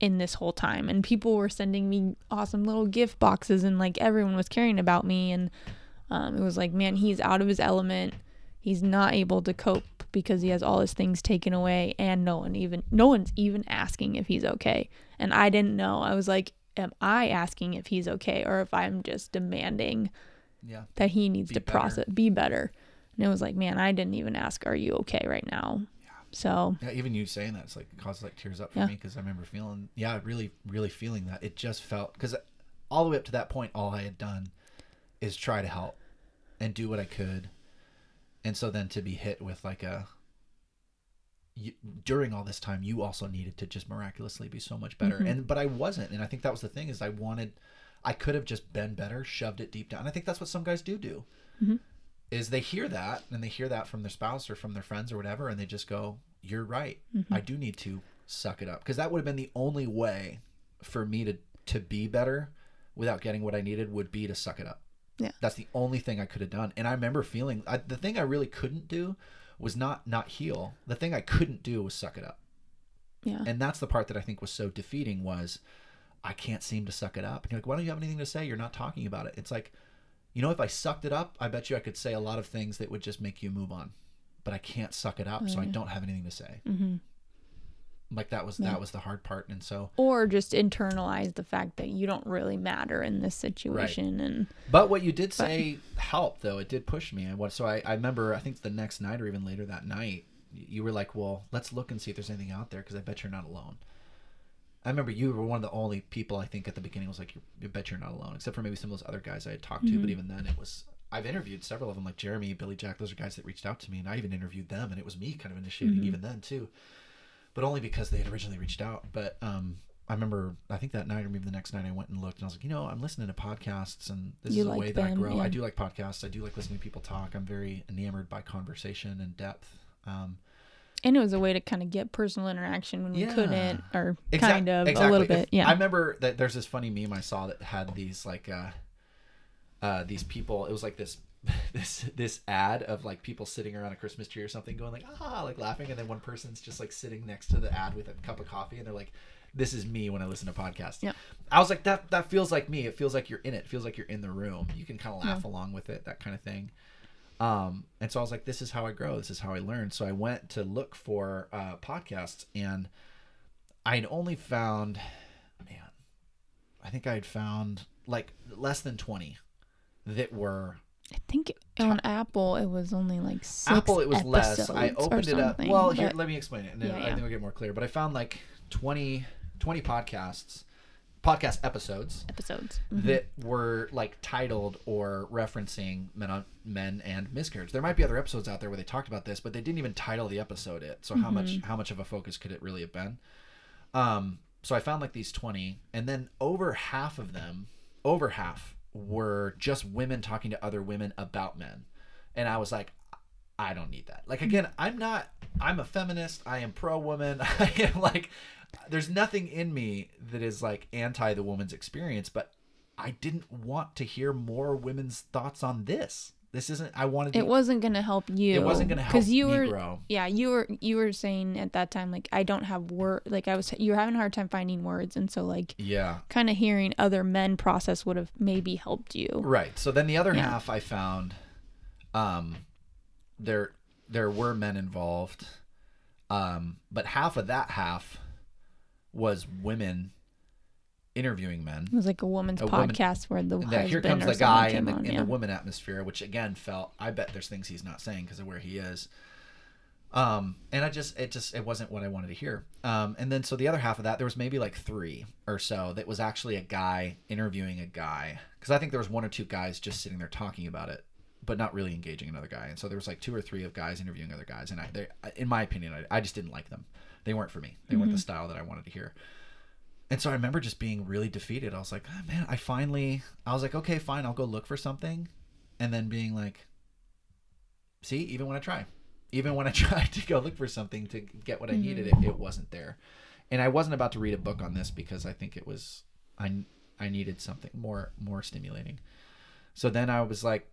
in this whole time, and people were sending me awesome little gift boxes, and like everyone was caring about me, and um, it was like, man, he's out of his element. He's not able to cope because he has all his things taken away, and no one even no one's even asking if he's okay. And I didn't know. I was like, am I asking if he's okay, or if I'm just demanding Yeah. that he needs Be to better. process, be better? And it was like, man, I didn't even ask, are you okay right now? So Yeah, even you saying that, it's like it caused like tears up for Yeah. me because I remember feeling, yeah, really, really feeling that. It just felt because all the way up to that point, all I had done is try to help and do what I could, and so then to be hit with like a you, during all this time, you also needed to just miraculously be so much better, mm-hmm. and but I wasn't, and I think that was the thing is I wanted, I could have just been better, shoved it deep down. And I think that's what some guys do do. Mm-hmm. Is they hear that and they hear that from their spouse or from their friends or whatever and they just go you're right. Mm-hmm. I do need to suck it up. Because that would have been the only way for me to to be better without getting what i needed would be to suck it up Yeah. that's the only thing i could have done. And i remember feeling I, the thing i really couldn't do was not not heal. The thing i couldn't do was suck it up. Yeah, and that's the part that i think was so defeating was i can't seem to suck it up. And you're like why don't you have anything to say? You're not talking about it. It's like you know if i sucked it up i bet you i could say a lot of things that would just make you move on. But I can't suck it up, so I don't have anything to say. hmm Like that was Yeah. that was the hard part, and so. Or just internalize the fact that you don't really matter in this situation, and But what you did say helped, though. It did push me. And what? So I, I remember. I think the next night or even later that night, you were like, "Well, let's look and see if there's anything out there, because I bet you're not alone." I remember you were one of the only people I think at the beginning was like, "You you bet you're not alone," except for maybe some of those other guys I had talked to. But mm-hmm. even then, it was. I've interviewed several of them, like Jeremy, Billy Jack. Those are guys that reached out to me, and I even interviewed them, and it was me kind of initiating mm-hmm. even then too, but only because they had originally reached out. But um, I remember, I think that night or maybe the next night, I went and looked, and I was like, you know, I'm listening to podcasts, and this You is a like way that I them, grow. I do like podcasts. I do like listening to people talk. I'm very enamored by conversation and depth. Um, and it was a way to kind of get personal interaction when we Yeah. couldn't, or kind of exactly. a little If- bit, yeah. I remember that there's this funny meme I saw that had these like uh uh these people it was like this this this ad of like people sitting around a Christmas tree or something going like ah like laughing and then one person's just like sitting next to the ad with a cup of coffee and they're like this is me when I listen to podcasts. Yeah. I was like that that feels like me. It feels like you're in it. It feels like you're in the room. You can kind of laugh along with it, that kind of thing. Um, and so I was like, this is how I grow. This is how I learn. So I went to look for uh, podcasts, and I'd only found, man, I think I'd found like less than 20 that were I think on Apple it was only like six Apple. It was less. I opened it up. Well, here, let me explain it, and then Yeah, I think it'll get more clear. But I found like 20, 20 podcasts, podcast episodes episodes. Mhm. that were like titled or referencing men on men and miscarriage. There might be other episodes out there where they talked about this, but they didn't even title the episode it. So how much Mm-hmm. how much of a focus could it really have been? Um, so I found like these twenty, and then over half of them, over half were just women talking to other women about men, and I was like, I don't need that. Like again, I'm not. I'm a feminist. I am pro woman. I am like. There's nothing in me that is like anti the woman's experience, but I didn't want to hear more women's thoughts on this. This isn't. I wanted. It wasn't gonna help you. It wasn't gonna help because you were. Yeah, you were. You were saying at that time like I don't have word. Like I was. You were having a hard time finding words, and so like Yeah. kind of hearing other men process would have maybe helped you. Right. So then the other Yeah. half I found, um, there there were men involved, um, but half of that half was women interviewing men. It was like a woman's A woman- podcast where the then here comes the guy in the, on, in yeah. the woman atmosphere, which again felt. I bet there's things he's not saying because of where he is. Um, and I just it just it wasn't what I wanted to hear. Um, and then so the other half of that there was maybe like three or so that was actually a guy interviewing a guy because I think there was one or two guys just sitting there talking about it, but not really engaging another guy. And so there was like two or three of guys interviewing other guys, and I, they, in my opinion, I, I just didn't like them. They weren't for me. They weren't the style that I wanted to hear. And so I remember just being really defeated. I was like, oh, man, I finally, I was like, okay, fine, I'll go look for something. And then being like, see, even when I try, even when I tried to go look for something to get what I needed, it, it wasn't there. And I wasn't about to read a book on this because I think it was, I, I needed something more, more stimulating. So then I was like,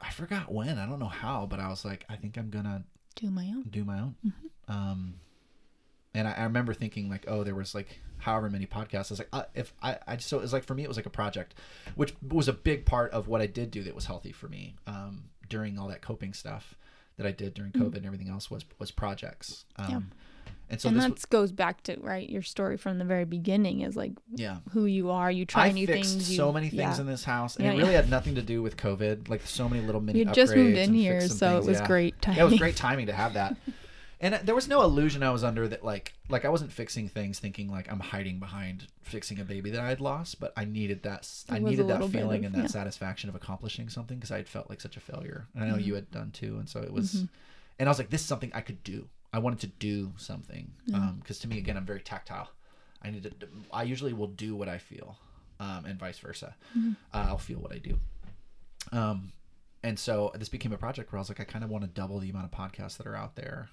I forgot when, I don't know how, but I was like, I think I'm going to Do my own. do my own. Mm-hmm. Um, and I, I remember thinking like, oh, there was like however many podcasts. I was like, uh, if I, I just so it was like for me, it was like a project, which was a big part of what I did do that was healthy for me um, during all that coping stuff that I did during COVID and everything else was was projects. Um, Mm-hmm. Yeah. And so and that goes back to right your story from the very beginning is like yeah. who you are. You try I new things. You, so many things yeah. in this house, and Yeah, it really yeah. had nothing to do with COVID. Like so many little mini. You just moved in here, so it was great timing. It was great timing to have that. And there was no illusion I was under that like like I wasn't fixing things thinking like I'm hiding behind fixing a baby that I had lost, but I needed that I needed that feeling of- and that yeah. satisfaction of accomplishing something because I had felt like such a failure. And I know Mhm. you had done too, and so it was Mhm. and I was like this is something I could do. I wanted to do something Yeah. because to me again I'm very tactile. I need to I usually will do what I feel. Um, and vice versa. Mhm. Uh, I'll feel what I do. Um, and so this became a project where I was like, I kind of want to double the amount of podcasts that are out there.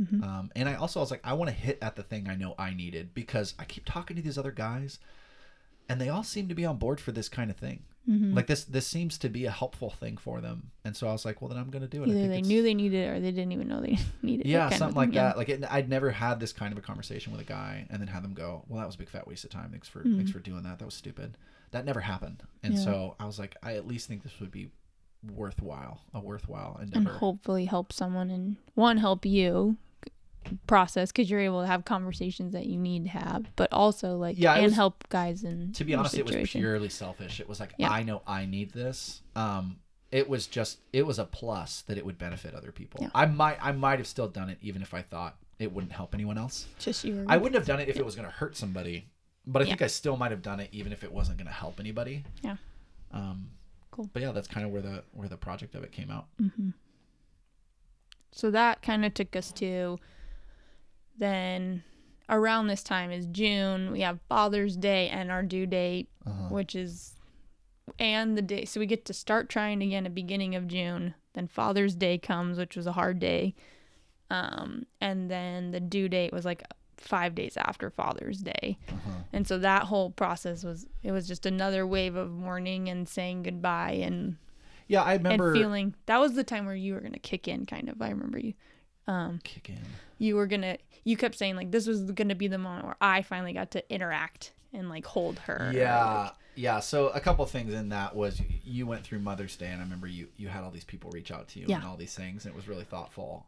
Mhm. Um, and I also was like, I want to hit at the thing I know I needed because I keep talking to these other guys, and they all seem to be on board for this kind of thing. Mhm. Like this, this seems to be a helpful thing for them. And so I was like, well, then I'm going to do it. I Either think they it's- knew they needed it or they didn't even know they needed it. yeah, kind of something thing, like yeah. that. Like it, I'd never had this kind of a conversation with a guy and then have them go, "Well, that was a big fat waste of time. Thanks for Mhm. thanks for doing that. That was stupid." That never happened. And Yeah. so I was like, I at least think this would be worthwhile, a worthwhile endeavor. and hopefully help someone and one help you process because you're able to have conversations that you need to have but also like Yeah, and was- help guys in to be honest, it was situation. purely selfish. It was like Yeah. I know I need this. Um, it was just it was a plus that it would benefit other people. Yeah. I might I might have still done it even if I thought it wouldn't help anyone else. just you I wouldn't have done it if it was going to hurt somebody, but I Yeah. think I still might have done it even if it wasn't going to help anybody. Yeah. Um, Cool. But yeah, that's kind of where the where the project of it came out. hmm So that kind of took us to then around this time is June. We have Father's Day and our due date, Uh-huh. which is and the day. So we get to start trying again at beginning of June. Then Father's Day comes, which was a hard day. Um, and then the due date was like five days after Father's Day. Uh-huh. And so that whole process was it was just another wave of mourning and saying goodbye and Yeah, I remember and feeling that was the time where you were gonna kick in kind of i remember you um kick in. you were gonna you kept saying like this was gonna be the moment where i finally got to interact and like hold her Yeah, like, yeah. So a couple things in that was you went through Mother's Day, and I remember you you had all these people reach out to you Yeah. and all these things, and it was really thoughtful.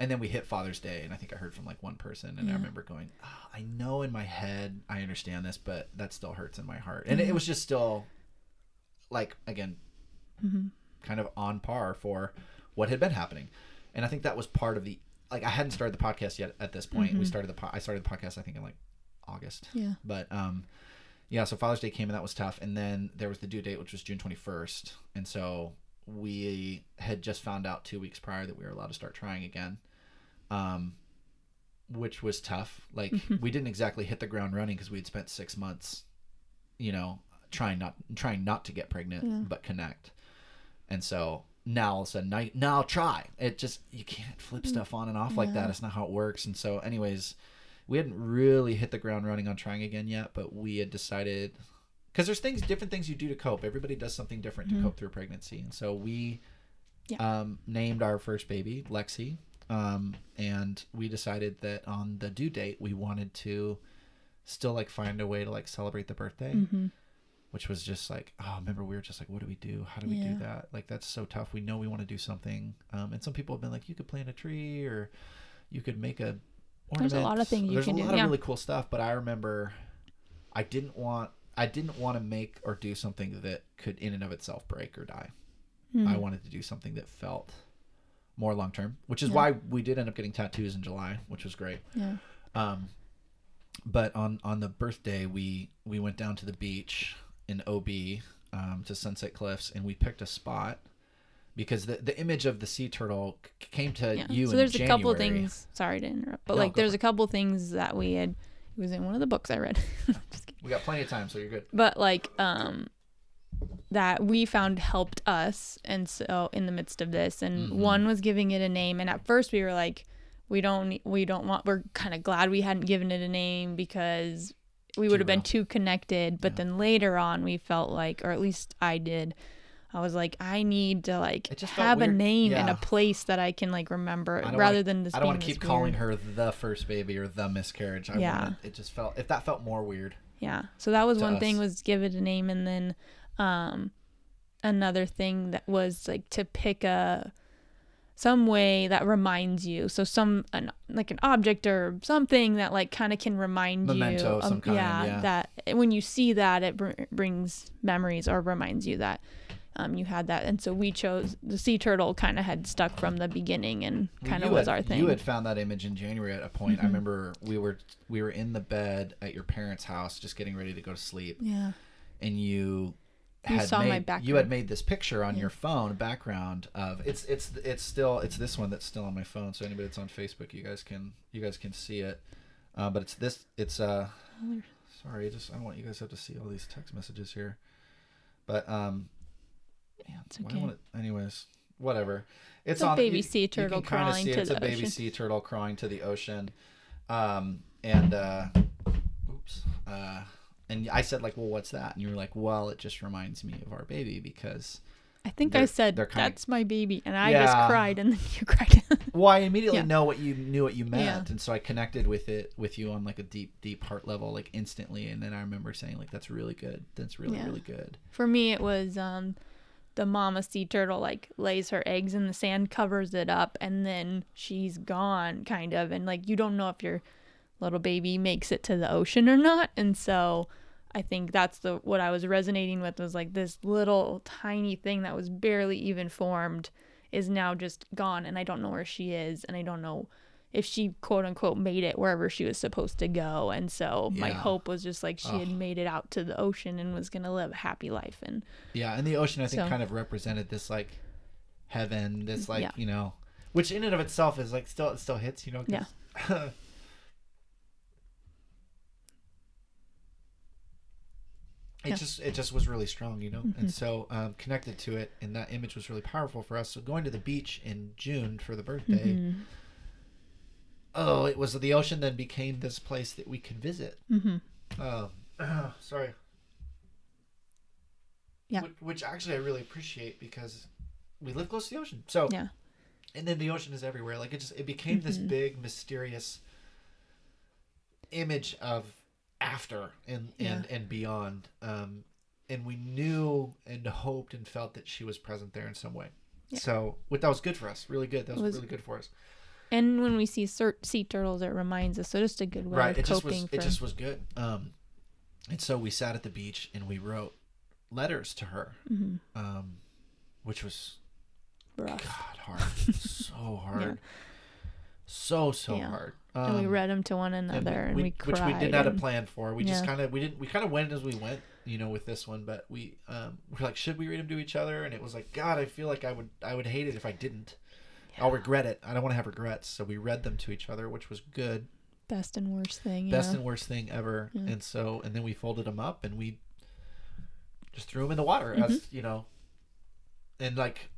And then we hit Father's Day, and I think I heard from like one person, and I remember going, "Ah, I know in my head I understand this, but that still hurts in my heart, and Mm-hmm. it was just still like again, Mhm. kind of on par for what had been happening, and I think that was part of the like I hadn't started the podcast yet at this point. We Mhm. started the po- I started the podcast I think in like August. yeah But um, yeah, so Father's Day came and that was tough. And then there was the due date, which was June 21st. And so we had just found out two weeks prior that we were allowed to start trying again, um, which was tough. Like Mhm. we didn't exactly hit the ground running because we'd spent six months, you know, trying not trying not to get pregnant, Yeah. but connect. And so now all of a sudden, now, now I'll try. It just you can't flip stuff on and off like that. Mm. It's not how it works. And so, anyways, we hadn't really hit the ground running on trying again yet, but we had decided because there's things, different things you do to cope. Everybody does something different Mhm. to cope through pregnancy, and so we Yeah. um, named our first baby Lexi, um, and we decided that on the due date we wanted to still like find a way to like celebrate the birthday mm-hmm. which was just like oh remember we were just like what do we do how do we Yeah. do that like that's so tough we know we want to do something um, and some people have been like you could plant a tree or you could make a There's a lot of things you there's can do. There's a do, lot of yeah. really cool stuff but i remember i didn't want i didn't want to make or do something that could in and of itself break or die Mm-hmm. i wanted to do something that felt more long term which is Yeah. why we did end up getting tattoos in july which was great yeah um, but on on the birthday, we we went down to the beach in OB um, to Sunset Cliffs, and we picked a spot because the the image of the sea turtle c- came to yeah you. so there's a couple January. things sorry to interrupt but No, like there's a couple things that we had it was in one of the books i read. We got plenty of time, so you're good. but like um that we found helped us and so in the midst of this and Mhm. one was giving it a name and at first we were like we don't we don't want we're kind of glad we hadn't given it a name because we would have been too connected but Yeah. then later on we felt like or at least I did I was like I need to like have a weird. name and a place that I can like remember rather than this I don't want to keep calling her the first baby or the miscarriage. I Yeah. wanna, it just felt if that felt more weird. Yeah. So that was one thing was give it a name and then um another thing that was like to pick a some way that reminds you. So some an, like an object or something that like kind of can remind Memento you of some kind, yeah. that when you see that it br- brings memories or reminds you that um, you had that and so we chose the sea turtle kind of had stuck from the beginning and kind of you was had- our thing You had found that image in January at a point. I Mhm. remember we were we were in the bed at your parents' house, just getting ready to go to sleep, yeah and you You had saw made, my you had made this picture on Yeah. your phone background of it's it's it's still it's this one that's still on my phone. So anybody that's on Facebook, you guys can you guys can see it. Uh, but it's this it's uh sorry, I just I don't want you guys to have to see all these text messages here. But um, man, It's okay. it, anyways, whatever. It's, It's a on baby you- sea you turtle crawling see to it's the a baby ocean. sea turtle crawling to the ocean. Um, and uh, oops. Uh, and I said like, well, what's that? And you were like, well, it just reminds me of our baby because. I think I said that's my baby and I Yeah. just cried and then you cried Well, I immediately Yeah. know what you knew what you meant, Yeah. and so I connected with it with you on like a deep, deep heart level, like instantly. And then I remember saying like, "That's really good. That's really, really good." for me it was um the mama sea turtle like lays her eggs in the sand, covers it up, and then she's gone, kind of. And like you don't know if your little baby makes it to the ocean or not. And so I think that's the what I was resonating with was like this little tiny thing that was barely even formed is now just gone and I don't know where she is and I don't know if she quote unquote made it wherever she was supposed to go. And so my hope was just like she had made it out to the ocean and was gonna live a happy life and Yeah, and the ocean I think So- kind of represented this like heaven, this mm, like Yeah. you know, which in and of itself is like still it still hits, you know. 'cause- it Yeah. just it just was really strong, you know, Mhm. and so um, connected to it, and that image was really powerful for us. So going to the beach in June for the birthday, Mhm. oh, it was the ocean then became this place that we could visit. Mm-hmm. Um, sorry. Yeah. Which, which actually I really appreciate because we live close to the ocean. So Yeah. and then the ocean is everywhere. Like it just it became this Mhm. big mysterious image of after and and and beyond. Um, and we knew and hoped and felt that she was present there in some way. Yeah. So, what that was good for us. Really good. That was, was- really good for us. And when we see cer- sea turtles, it reminds us. So just a good way right of it just was coping it for. just was good um and so we sat at the beach and we wrote letters to her Mhm. um which was rough. god hard so hard so so Yeah. hard and we Um, read them to one and another, and we, cried. which we didn't have a plan for we just kind of we didn't we kind of went as we went you know with this one but we um we're like should we read them to each other and it was like god i feel like i would i would hate it if i didn't i'll regret it i don't want to have regrets so we read them to each other which was good Best and worst thing. best yeah. and worst thing ever. Yeah. And so, and then we folded them up and we just threw them in the water Mm-hmm. as you know, and like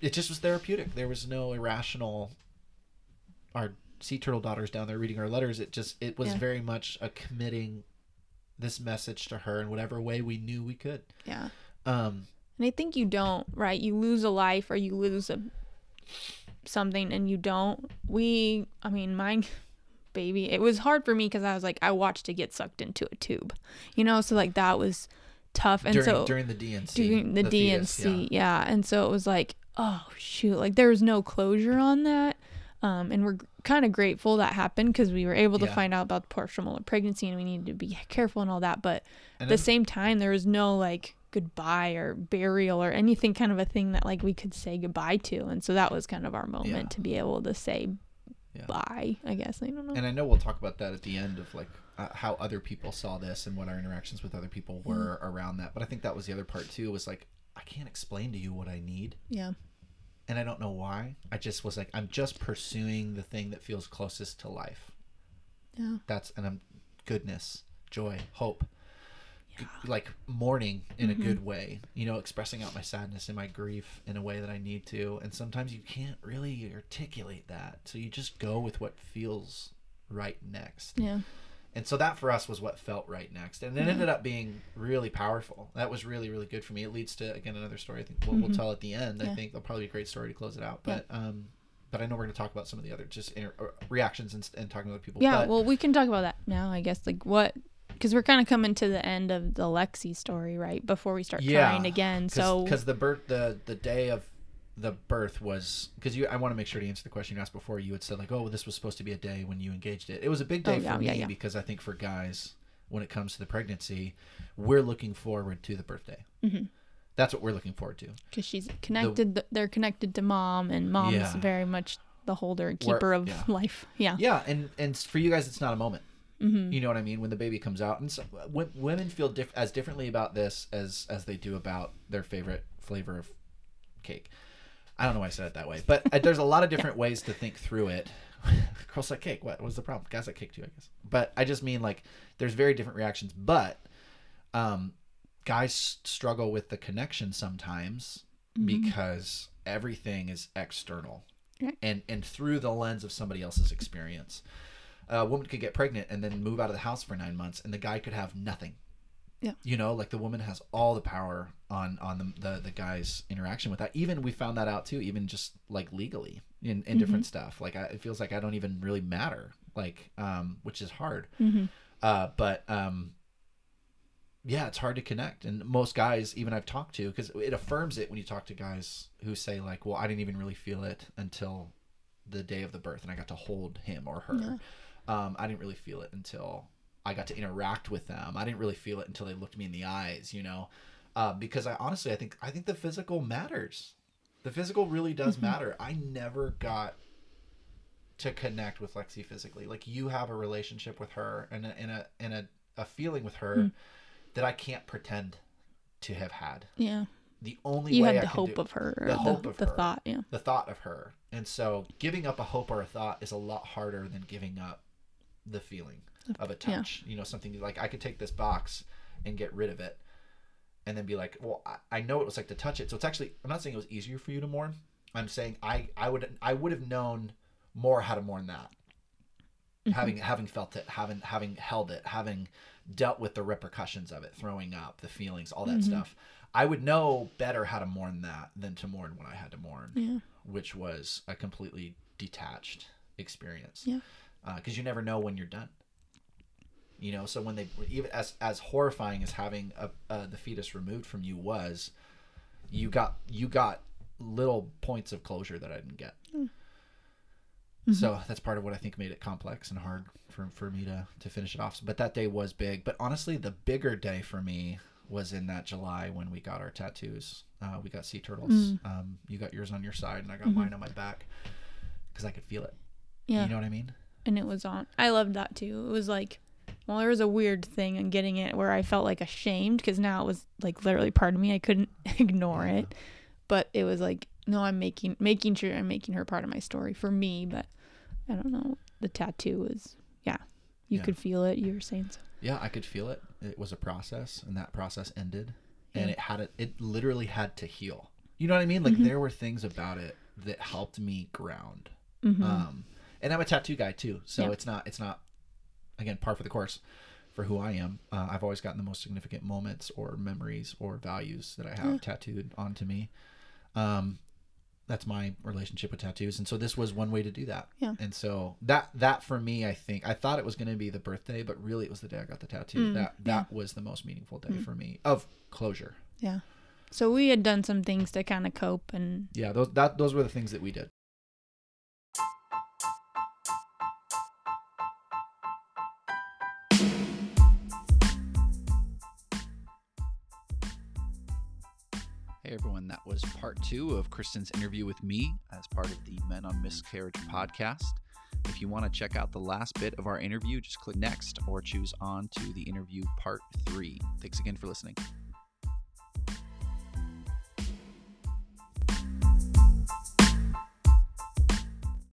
it just was therapeutic. There was no irrational. Our sea turtle daughters down there reading our letters. It just it was Yeah. very much a committing this message to her in whatever way we knew we could. yeah. Um, And I think you don't, right? You lose a life or you lose a something and you don't. We, I mean, my baby, it was hard for me because I was like, I watched it get sucked into a tube, you know? So, like, that was tough. And during so, during the D&C, doing the, fetus, D&C, yeah. And so it was like, oh, shoot. Like, there was no closure on that. Um, and we're kind of grateful that happened because we were able to Yeah. find out about the partial molar pregnancy and we needed to be careful and all that. But And at the then- same time there was no like goodbye or burial or anything kind of a thing that like we could say goodbye to and so that was kind of our moment Yeah. to be able to say Yeah. bye i guess i don't know and I know we'll talk about that at the end of like uh, how other people saw this and what our interactions with other people were around that. But I think that was the other part too. Was like I can't explain to you what I need, yeah and I don't know why. I just was like I'm just pursuing the thing that feels closest to life. yeah That's and I'm goodness, joy, hope. G- Like mourning in a mm-hmm. good way, you know, expressing out my sadness and my grief in a way that I need to. And sometimes you can't really articulate that. So you just go with what feels right next. yeah And so that for us was what felt right next. And it ended up being really powerful. That was really, really good for me. It leads to, again, another story I think we'll, we'll tell at the end. I Mm-hmm. Think that'll probably be a great story to close it out. But, um, but I know we're going to talk about some of the other just inter- reactions and, and talking to other people. yeah But, well we can talk about that now i guess like what because we're kind of coming to the end of the lexi story right before we start Yeah, crying again so because the birth, the, the day of the birth was, because you, I want to make sure to answer the question you asked before. You had said like, oh, this was supposed to be a day when you engaged it. It was a big day Oh, yeah, for me yeah, yeah. because I think for guys, when it comes to the pregnancy, we're looking forward to the birthday. Mhm. That's what we're looking forward to. because she's connected they're connected to mom and mom's very much the holder and We're- keeper of yeah. life yeah Yeah, and and for you guys, it's not a moment. mm-hmm. You know what I mean? When the baby comes out, and so, w- women feel diff- as differently about this as as they do about their favorite flavor of cake. I don't know why I said it that way, but uh, there's a lot of different ways to think through it. Girls like cake. What was the problem? Guys like cake too, I guess. But I just mean like there's very different reactions. But um, guys struggle with the connection sometimes because everything is external Right. and and through the lens of somebody else's experience. A woman could get pregnant and then move out of the house for nine months, and the guy could have nothing. Yeah. You know, like the woman has all the power on on the the, the guy's interaction with that. Even we found that out too. Even just like legally in in different stuff. Like I, it feels like I don't even really matter. Like um, which is hard. Mhm. Uh, but um, yeah, it's hard to connect. And most guys, even I've talked to, because it affirms it when you talk to guys who say like, "Well, I didn't even really feel it until the day of the birth, and I got to hold him or her. Yeah. Um, I didn't really feel it until I got to interact with them. I didn't really feel it until they looked me in the eyes, you know, uh, because I honestly, I think I think the physical matters. The physical really does matter. I never got to connect with Lexi physically. Like you have a relationship with her and a, and a and a, a feeling with her that I can't pretend to have had. Yeah. The only You way had I the can hope do, of her. or the hope of the her. thought. Yeah. the thought of her. And so giving up a hope or a thought is a lot harder than giving up the feeling of a yeah. touch. You know, something like I could take this box and get rid of it and then be like, well, I, I know it was like to touch it. So it's actually, I'm not saying it was easier for you to mourn. I'm saying I, I would, I would have known more how to mourn that. Mm-hmm. Having, having felt it, having, having held it, having dealt with the repercussions of it, throwing up, the feelings, all that mm-hmm. stuff. I would know better how to mourn that than to mourn when I had to mourn Yeah. which was a completely detached experience. Yeah. Uh, because you never know when you're done. You know, so when they even as as horrifying as having a, uh, the fetus removed from you was, you got you got little points of closure that I didn't get. So that's part of what I think made it complex and hard for, for me to, to finish it off. But that day was big. But honestly, the bigger day for me was in that July when we got our tattoos. Uh, we got sea turtles. Um, you got yours on your side, and I got mine on my back because I could feel it. Yeah. You know what I mean? and it was on. I loved that too. It was like, well, there was a weird thing in getting it where I felt like ashamed because now it was like literally part of me. I couldn't ignore it, but it was like, no, I'm making making sure I'm making her part of my story for me. But I don't know. The tattoo was, yeah, you Yeah. could feel it. You were saying so. Yeah, I could feel it. It was a process, and that process ended, and it had it. It literally had to heal. You know what I mean? Like there were things about it that helped me ground. Um, and I'm a tattoo guy too, so Yeah. it's not it's not again par for the course for who I am. Uh, I've always gotten the most significant moments or memories or values that I have tattooed onto me. Um, that's my relationship with tattoos, and so this was one way to do that. Yeah. And so that that for me, I think I thought it was going to be the birthday, but really it was the day I got the tattoo. Mm, that that was the most meaningful day for me of closure. Yeah. So we had done some things to kind of cope and Yeah, those that those were the things that we did. Hey everyone, that was part two of Kristen's interview with me as part of the Men on Miscarriage podcast. If you want to check out the last bit of our interview, just click next or choose on to the interview part three. Thanks again for listening.